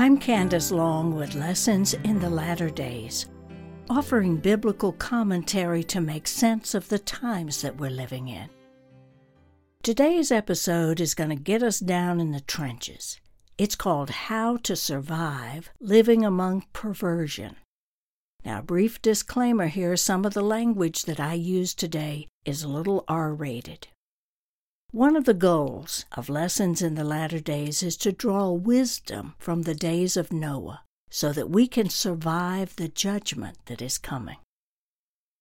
I'm Candace Long with Lessons in the Latter Days, offering biblical commentary to make sense of the times that we're living in. Today's episode is going to get us down in the trenches. It's called How to Survive Living Among Perversion. Now, a brief disclaimer here some of the language that I use today is a little R rated. One of the goals of Lessons in the Latter Days is to draw wisdom from the days of Noah so that we can survive the judgment that is coming.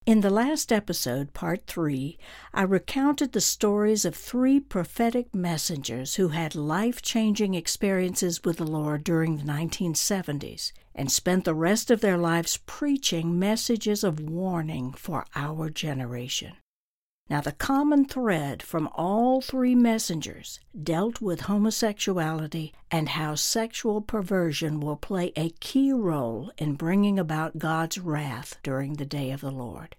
In the last episode, part three, I recounted the stories of three prophetic messengers who had life changing experiences with the Lord during the 1970s and spent the rest of their lives preaching messages of warning for our generation. Now, the common thread from all three messengers dealt with homosexuality and how sexual perversion will play a key role in bringing about God's wrath during the day of the Lord.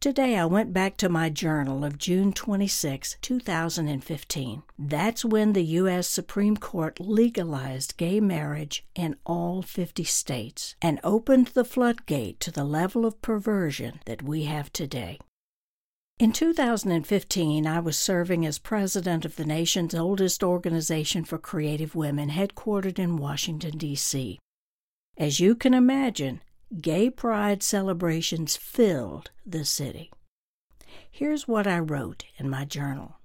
Today, I went back to my journal of June 26, 2015. That's when the U.S. Supreme Court legalized gay marriage in all 50 states and opened the floodgate to the level of perversion that we have today. In 2015, I was serving as president of the nation's oldest organization for creative women, headquartered in Washington, D.C. As you can imagine, gay pride celebrations filled the city. Here's what I wrote in my journal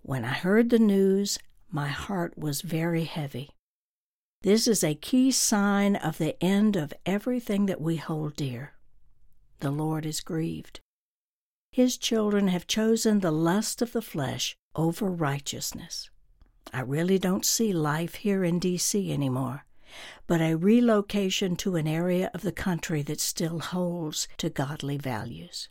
When I heard the news, my heart was very heavy. This is a key sign of the end of everything that we hold dear. The Lord is grieved. His children have chosen the lust of the flesh over righteousness. I really don't see life here in D.C. anymore, but a relocation to an area of the country that still holds to godly values.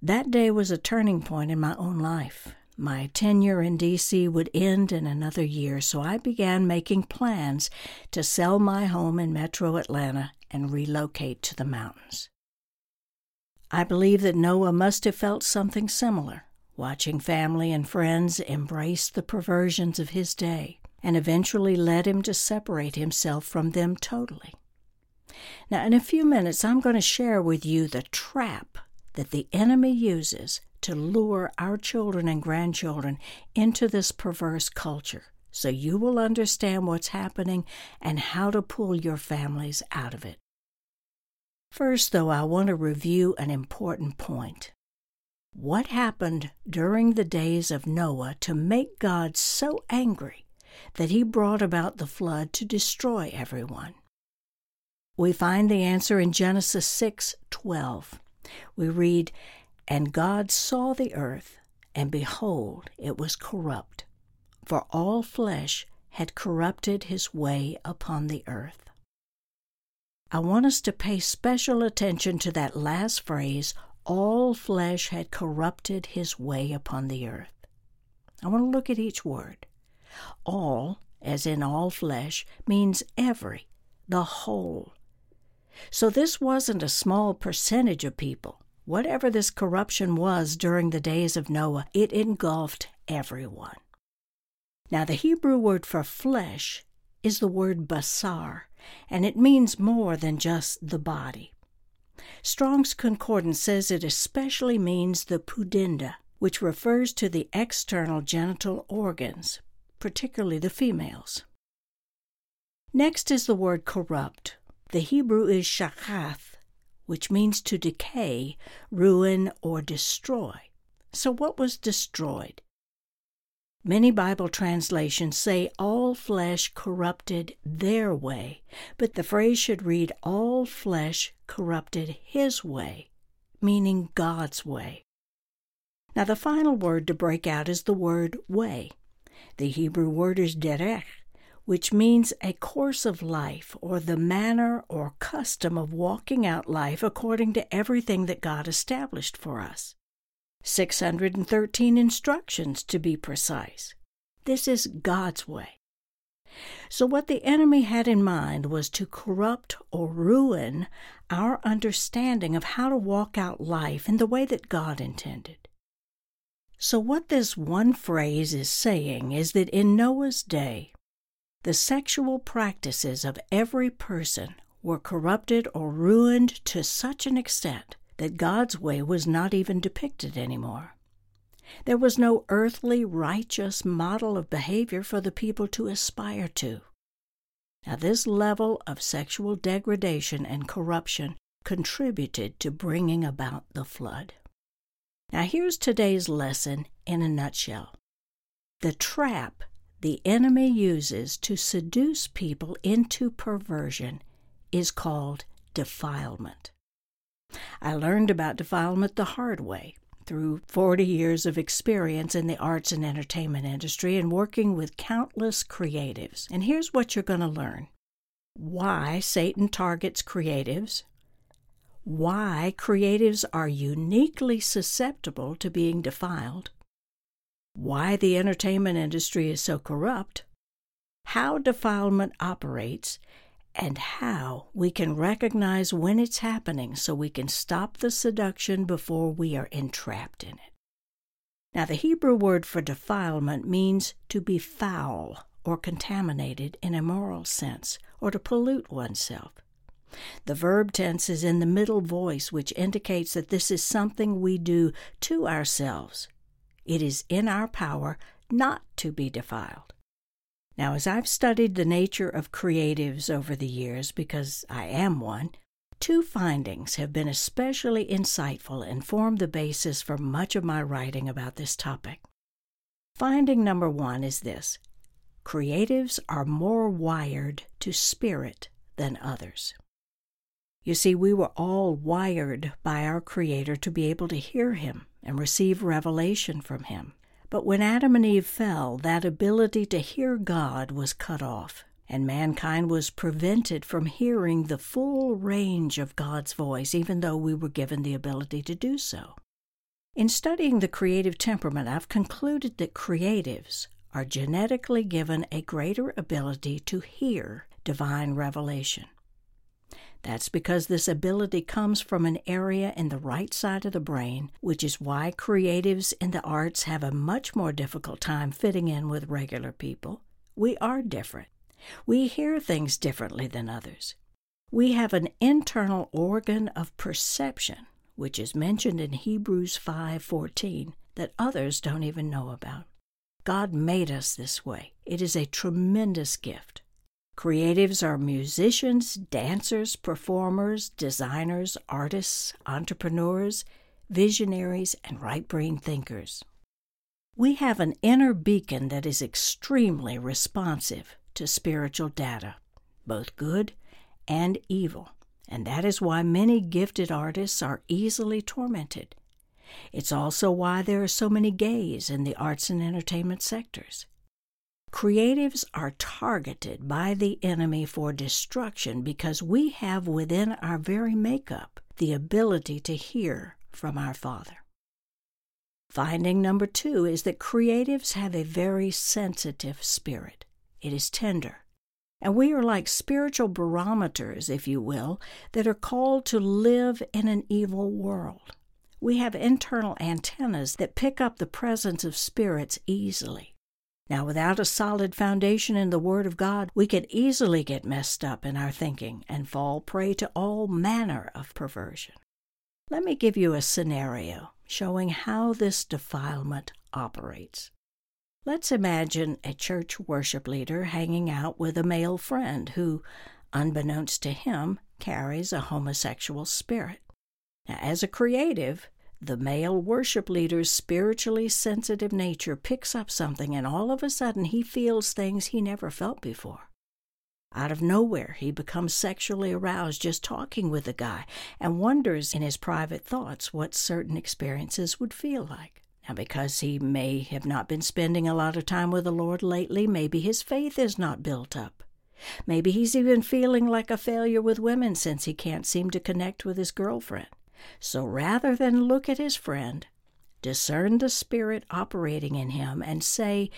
That day was a turning point in my own life. My tenure in D.C. would end in another year, so I began making plans to sell my home in metro Atlanta and relocate to the mountains. I believe that Noah must have felt something similar, watching family and friends embrace the perversions of his day, and eventually led him to separate himself from them totally. Now, in a few minutes, I'm going to share with you the trap that the enemy uses to lure our children and grandchildren into this perverse culture so you will understand what's happening and how to pull your families out of it. First, though, I want to review an important point. What happened during the days of Noah to make God so angry that he brought about the flood to destroy everyone? We find the answer in Genesis 6:12. We read, "And God saw the earth, and behold, it was corrupt, for all flesh had corrupted his way upon the earth." I want us to pay special attention to that last phrase all flesh had corrupted his way upon the earth. I want to look at each word. All, as in all flesh, means every, the whole. So this wasn't a small percentage of people. Whatever this corruption was during the days of Noah, it engulfed everyone. Now, the Hebrew word for flesh is the word basar, and it means more than just the body. Strong's Concordance says it especially means the pudenda, which refers to the external genital organs, particularly the females. Next is the word corrupt. The Hebrew is shachath, which means to decay, ruin, or destroy. So, what was destroyed? Many Bible translations say all flesh corrupted their way, but the phrase should read all flesh corrupted his way, meaning God's way. Now, the final word to break out is the word way. The Hebrew word is derech, which means a course of life or the manner or custom of walking out life according to everything that God established for us. 613 instructions to be precise. This is God's way. So, what the enemy had in mind was to corrupt or ruin our understanding of how to walk out life in the way that God intended. So, what this one phrase is saying is that in Noah's day, The sexual practices of every person were corrupted or ruined to such an extent that God's way was not even depicted anymore. There was no earthly righteous model of behavior for the people to aspire to. Now, this level of sexual degradation and corruption contributed to bringing about the flood. Now, here's today's lesson in a nutshell. The trap the enemy uses to seduce people into perversion is called defilement. I learned about defilement the hard way through 40 years of experience in the arts and entertainment industry and working with countless creatives. And here's what you're going to learn. Why Satan targets creatives, why creatives are uniquely susceptible to being defiled, why the entertainment industry is so corrupt, how defilement operates, and how we can recognize when it's happening so we can stop the seduction before we are entrapped in it. Now, the Hebrew word for defilement means to be foul or contaminated in a moral sense, or to pollute oneself. The verb tense is in the middle voice, which indicates that this is something we do to ourselves. It is in our power not to be defiled. Now, as I've studied the nature of creatives over the years, because I am one, two findings have been especially insightful and form the basis for much of my writing about this topic. Finding number one is this creatives are more wired to spirit than others. You see, we were all wired by our Creator to be able to hear Him and receive revelation from Him. But when Adam and Eve fell, that ability to hear God was cut off, and mankind was prevented from hearing the full range of God's voice, even though we were given the ability to do so. In studying the creative temperament, I've concluded that creatives are genetically given a greater ability to hear divine revelation. That's because this ability comes from an area in the right side of the brain, which is why creatives in the arts have a much more difficult time fitting in with regular people. We are different. We hear things differently than others. We have an internal organ of perception, which is mentioned in Hebrews 5:14, that others don't even know about. God made us this way. It is a tremendous gift. Creatives are musicians, dancers, performers, designers, artists, entrepreneurs, visionaries, and right brain thinkers. We have an inner beacon that is extremely responsive to spiritual data, both good and evil, and that is why many gifted artists are easily tormented. It's also why there are so many gays in the arts and entertainment sectors. Creatives are targeted by the enemy for destruction because we have within our very makeup the ability to hear from our Father. Finding number two is that creatives have a very sensitive spirit. It is tender. And we are like spiritual barometers, if you will, that are called to live in an evil world. We have internal antennas that pick up the presence of spirits easily. Now, without a solid foundation in the Word of God, we can easily get messed up in our thinking and fall prey to all manner of perversion. Let me give you a scenario showing how this defilement operates. Let's imagine a church worship leader hanging out with a male friend who, unbeknownst to him, carries a homosexual spirit. Now, as a creative, the male worship leader's spiritually sensitive nature picks up something, and all of a sudden he feels things he never felt before. Out of nowhere, he becomes sexually aroused just talking with the guy and wonders in his private thoughts what certain experiences would feel like. Now, because he may have not been spending a lot of time with the Lord lately, maybe his faith is not built up. Maybe he's even feeling like a failure with women since he can't seem to connect with his girlfriend. So rather than look at his friend, discern the spirit operating in him, and say,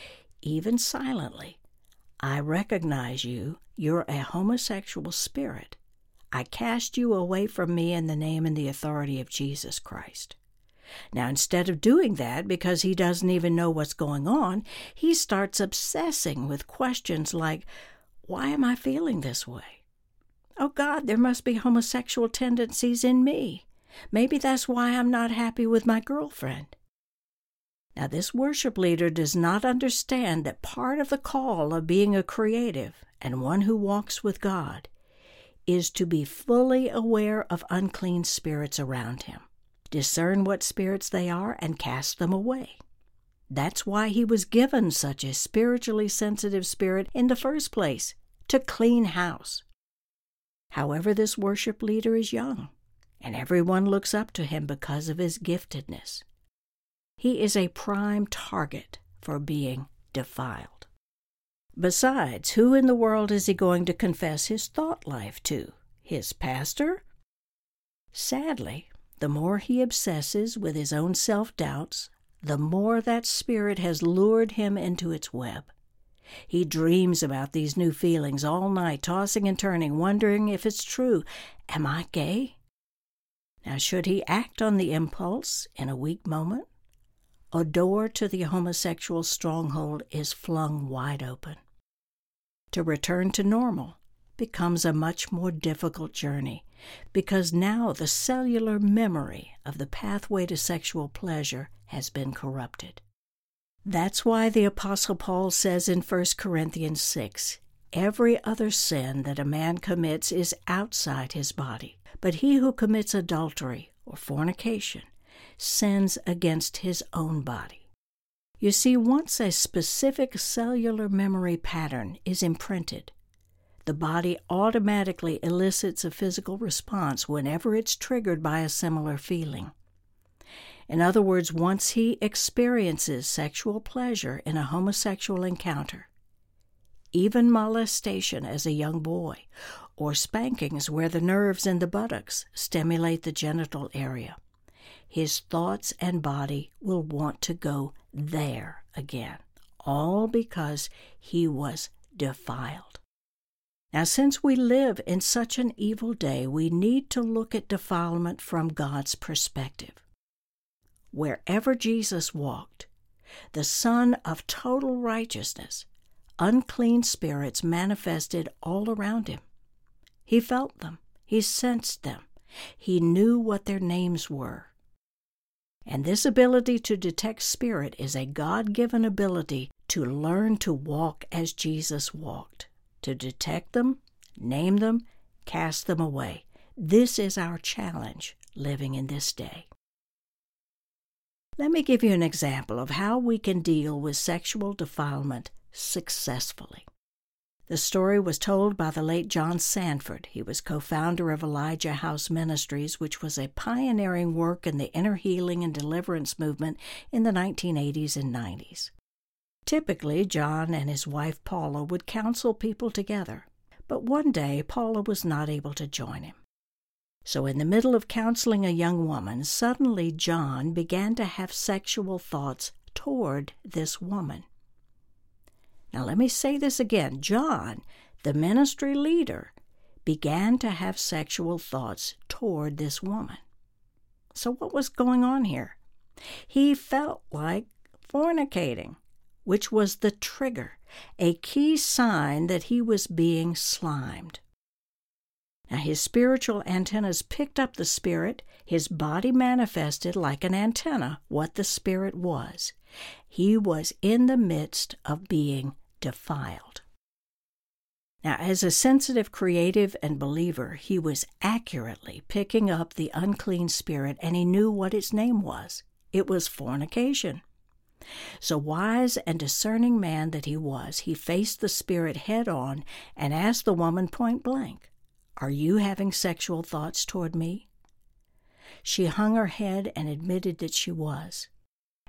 even silently, I recognize you. You're a homosexual spirit. I cast you away from me in the name and the authority of Jesus Christ. Now, instead of doing that because he doesn't even know what's going on, he starts obsessing with questions like, why am I feeling this way? Oh God, there must be homosexual tendencies in me. Maybe that's why I'm not happy with my girlfriend. Now, this worship leader does not understand that part of the call of being a creative and one who walks with God is to be fully aware of unclean spirits around him, discern what spirits they are, and cast them away. That's why he was given such a spiritually sensitive spirit in the first place to clean house. However, this worship leader is young, and everyone looks up to him because of his giftedness. He is a prime target for being defiled. Besides, who in the world is he going to confess his thought life to? His pastor? Sadly, the more he obsesses with his own self doubts, the more that spirit has lured him into its web. He dreams about these new feelings all night, tossing and turning, wondering if it's true. Am I gay? Now, should he act on the impulse in a weak moment? A door to the homosexual stronghold is flung wide open. To return to normal becomes a much more difficult journey because now the cellular memory of the pathway to sexual pleasure has been corrupted. That's why the Apostle Paul says in 1 Corinthians 6 Every other sin that a man commits is outside his body, but he who commits adultery or fornication sins against his own body. You see, once a specific cellular memory pattern is imprinted, the body automatically elicits a physical response whenever it's triggered by a similar feeling. In other words, once he experiences sexual pleasure in a homosexual encounter, even molestation as a young boy, or spankings where the nerves in the buttocks stimulate the genital area, his thoughts and body will want to go there again, all because he was defiled. Now, since we live in such an evil day, we need to look at defilement from God's perspective wherever Jesus walked, the Son of total righteousness, unclean spirits manifested all around him. He felt them, he sensed them, he knew what their names were. And this ability to detect spirit is a God given ability to learn to walk as Jesus walked, to detect them, name them, cast them away. This is our challenge living in this day. Let me give you an example of how we can deal with sexual defilement successfully. The story was told by the late John Sandford. He was co founder of Elijah House Ministries, which was a pioneering work in the inner healing and deliverance movement in the 1980s and 90s. Typically, John and his wife Paula would counsel people together, but one day Paula was not able to join him. So, in the middle of counseling a young woman, suddenly John began to have sexual thoughts toward this woman. Now, let me say this again John, the ministry leader, began to have sexual thoughts toward this woman. So, what was going on here? He felt like fornicating, which was the trigger, a key sign that he was being slimed. Now, his spiritual antennas picked up the Spirit. His body manifested like an antenna what the Spirit was. He was in the midst of being defiled. Now, as a sensitive creative and believer, he was accurately picking up the unclean spirit and he knew what its name was. It was fornication. So, wise and discerning man that he was, he faced the spirit head on and asked the woman point blank, are you having sexual thoughts toward me? She hung her head and admitted that she was.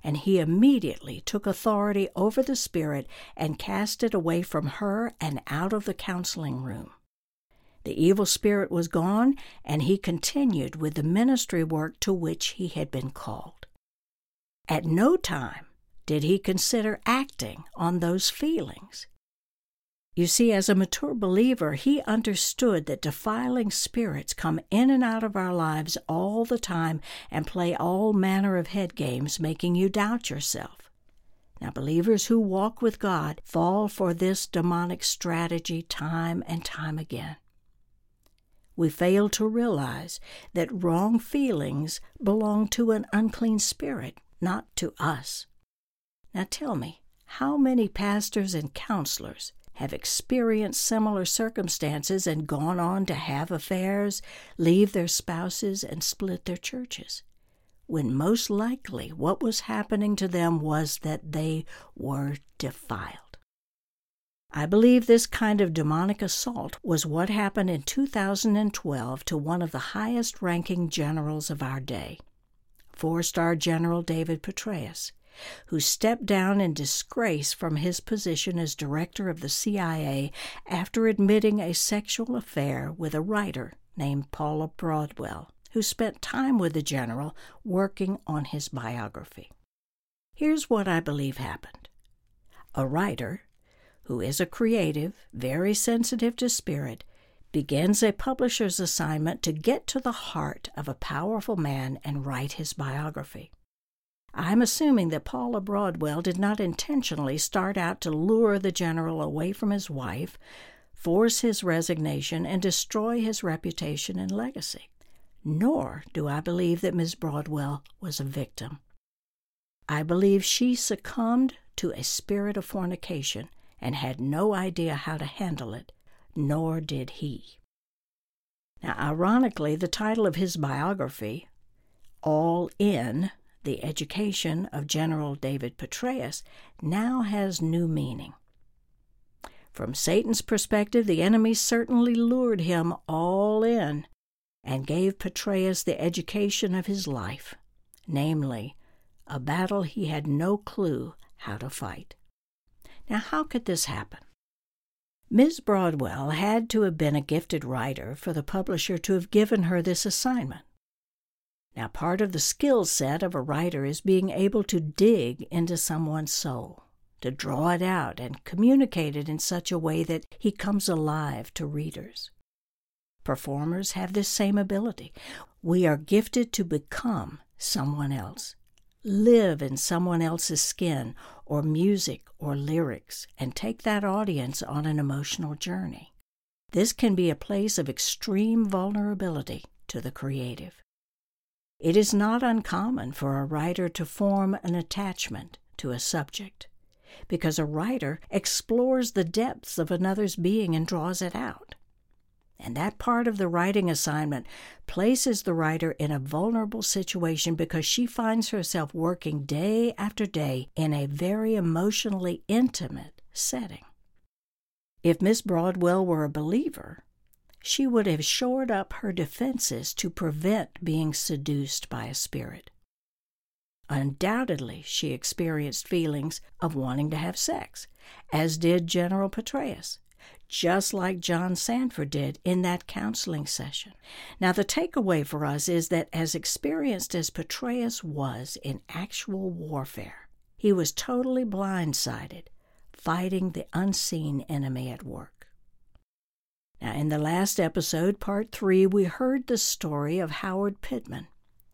And he immediately took authority over the spirit and cast it away from her and out of the counseling room. The evil spirit was gone, and he continued with the ministry work to which he had been called. At no time did he consider acting on those feelings. You see, as a mature believer, he understood that defiling spirits come in and out of our lives all the time and play all manner of head games, making you doubt yourself. Now, believers who walk with God fall for this demonic strategy time and time again. We fail to realize that wrong feelings belong to an unclean spirit, not to us. Now tell me, how many pastors and counselors have experienced similar circumstances and gone on to have affairs, leave their spouses, and split their churches, when most likely what was happening to them was that they were defiled. I believe this kind of demonic assault was what happened in 2012 to one of the highest ranking generals of our day, four star General David Petraeus who stepped down in disgrace from his position as director of the CIA after admitting a sexual affair with a writer named Paula Broadwell, who spent time with the general working on his biography. Here's what I believe happened a writer, who is a creative, very sensitive to spirit, begins a publisher's assignment to get to the heart of a powerful man and write his biography. I'm assuming that Paula Broadwell did not intentionally start out to lure the general away from his wife, force his resignation, and destroy his reputation and legacy. Nor do I believe that Miss Broadwell was a victim. I believe she succumbed to a spirit of fornication and had no idea how to handle it, nor did he. Now, ironically, the title of his biography, All In, the education of General David Petraeus now has new meaning. From Satan's perspective, the enemy certainly lured him all in and gave Petraeus the education of his life, namely, a battle he had no clue how to fight. Now, how could this happen? Ms. Broadwell had to have been a gifted writer for the publisher to have given her this assignment. Now, part of the skill set of a writer is being able to dig into someone's soul, to draw it out and communicate it in such a way that he comes alive to readers. Performers have this same ability. We are gifted to become someone else, live in someone else's skin, or music, or lyrics, and take that audience on an emotional journey. This can be a place of extreme vulnerability to the creative. It is not uncommon for a writer to form an attachment to a subject, because a writer explores the depths of another's being and draws it out. And that part of the writing assignment places the writer in a vulnerable situation because she finds herself working day after day in a very emotionally intimate setting. If Miss Broadwell were a believer, she would have shored up her defenses to prevent being seduced by a spirit. Undoubtedly, she experienced feelings of wanting to have sex, as did General Petraeus, just like John Sandford did in that counseling session. Now, the takeaway for us is that as experienced as Petraeus was in actual warfare, he was totally blindsided, fighting the unseen enemy at work. Now, in the last episode, part three, we heard the story of Howard Pittman,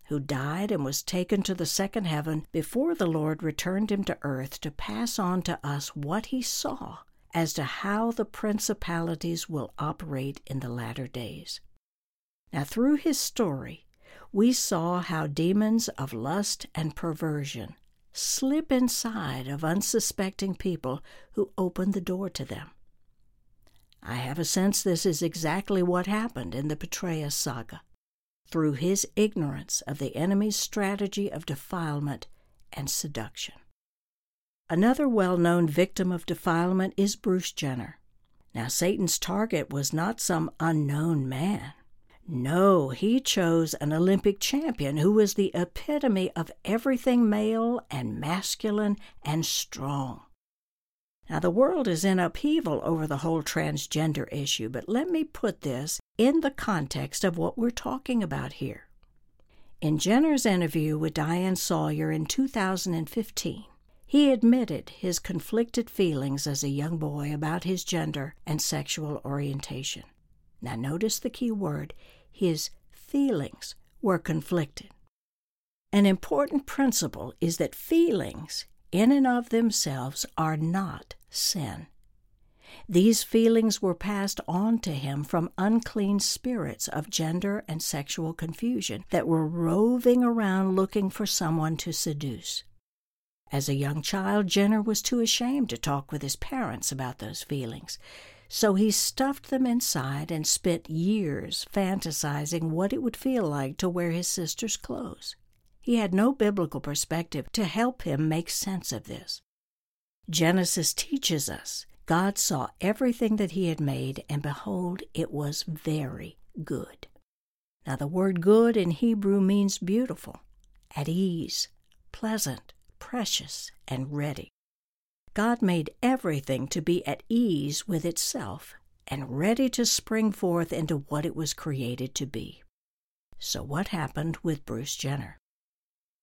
who died and was taken to the second heaven before the Lord returned him to earth to pass on to us what he saw as to how the principalities will operate in the latter days. Now, through his story, we saw how demons of lust and perversion slip inside of unsuspecting people who open the door to them. I have a sense this is exactly what happened in the Petraeus saga. Through his ignorance of the enemy's strategy of defilement and seduction. Another well known victim of defilement is Bruce Jenner. Now, Satan's target was not some unknown man. No, he chose an Olympic champion who was the epitome of everything male and masculine and strong. Now, the world is in upheaval over the whole transgender issue, but let me put this in the context of what we're talking about here. In Jenner's interview with Diane Sawyer in 2015, he admitted his conflicted feelings as a young boy about his gender and sexual orientation. Now, notice the key word his feelings were conflicted. An important principle is that feelings in and of themselves, are not sin. These feelings were passed on to him from unclean spirits of gender and sexual confusion that were roving around looking for someone to seduce. As a young child, Jenner was too ashamed to talk with his parents about those feelings, so he stuffed them inside and spent years fantasizing what it would feel like to wear his sister's clothes. He had no biblical perspective to help him make sense of this. Genesis teaches us God saw everything that he had made, and behold, it was very good. Now, the word good in Hebrew means beautiful, at ease, pleasant, precious, and ready. God made everything to be at ease with itself and ready to spring forth into what it was created to be. So, what happened with Bruce Jenner?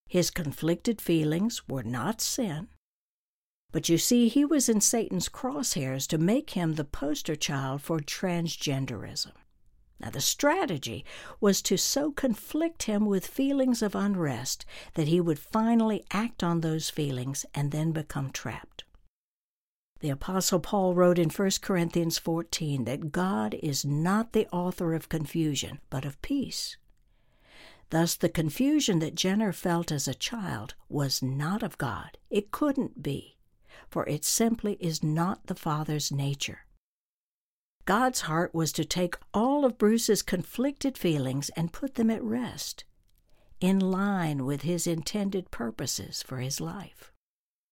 His conflicted feelings were not sin, but you see, he was in Satan's crosshairs to make him the poster child for transgenderism. Now, the strategy was to so conflict him with feelings of unrest that he would finally act on those feelings and then become trapped. The Apostle Paul wrote in 1 Corinthians 14 that God is not the author of confusion, but of peace. Thus, the confusion that Jenner felt as a child was not of God. It couldn't be for it simply is not the Father's nature. God's heart was to take all of Bruce's conflicted feelings and put them at rest, in line with his intended purposes for his life.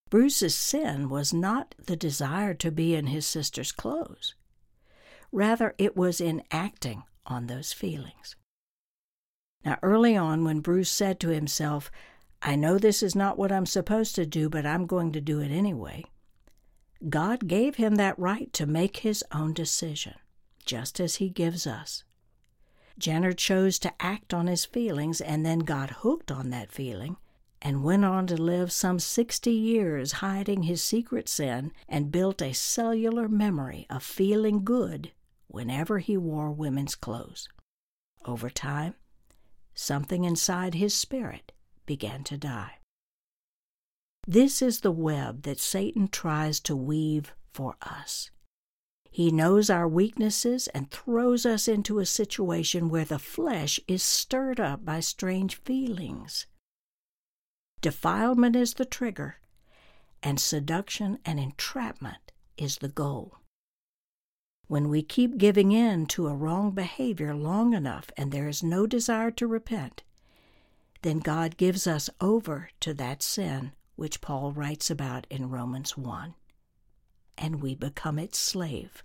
Bruce's sin was not the desire to be in his sister's clothes. Rather, it was in acting on those feelings. Now, early on, when Bruce said to himself, I know this is not what I'm supposed to do, but I'm going to do it anyway. God gave him that right to make his own decision, just as he gives us. Jenner chose to act on his feelings and then got hooked on that feeling and went on to live some 60 years hiding his secret sin and built a cellular memory of feeling good whenever he wore women's clothes. Over time, something inside his spirit began to die. This is the web that Satan tries to weave for us. He knows our weaknesses and throws us into a situation where the flesh is stirred up by strange feelings. Defilement is the trigger, and seduction and entrapment is the goal. When we keep giving in to a wrong behavior long enough and there is no desire to repent, then God gives us over to that sin which Paul writes about in Romans 1, and we become its slave.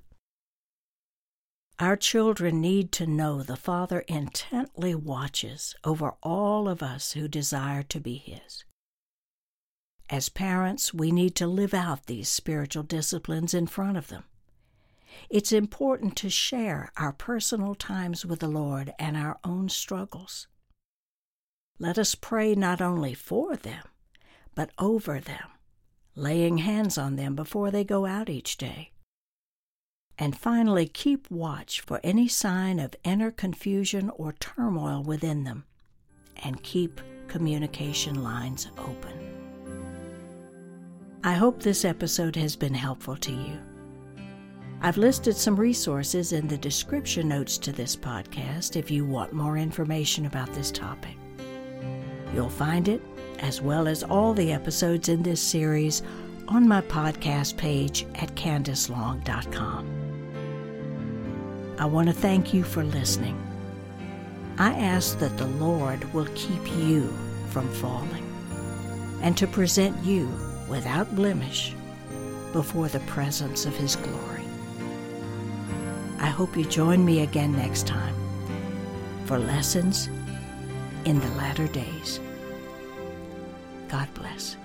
Our children need to know the Father intently watches over all of us who desire to be His. As parents, we need to live out these spiritual disciplines in front of them. It's important to share our personal times with the Lord and our own struggles. Let us pray not only for them, but over them, laying hands on them before they go out each day. And finally, keep watch for any sign of inner confusion or turmoil within them, and keep communication lines open. I hope this episode has been helpful to you. I've listed some resources in the description notes to this podcast if you want more information about this topic. You'll find it, as well as all the episodes in this series, on my podcast page at candicelong.com. I want to thank you for listening. I ask that the Lord will keep you from falling and to present you without blemish before the presence of His glory. I hope you join me again next time for lessons in the latter days. God bless.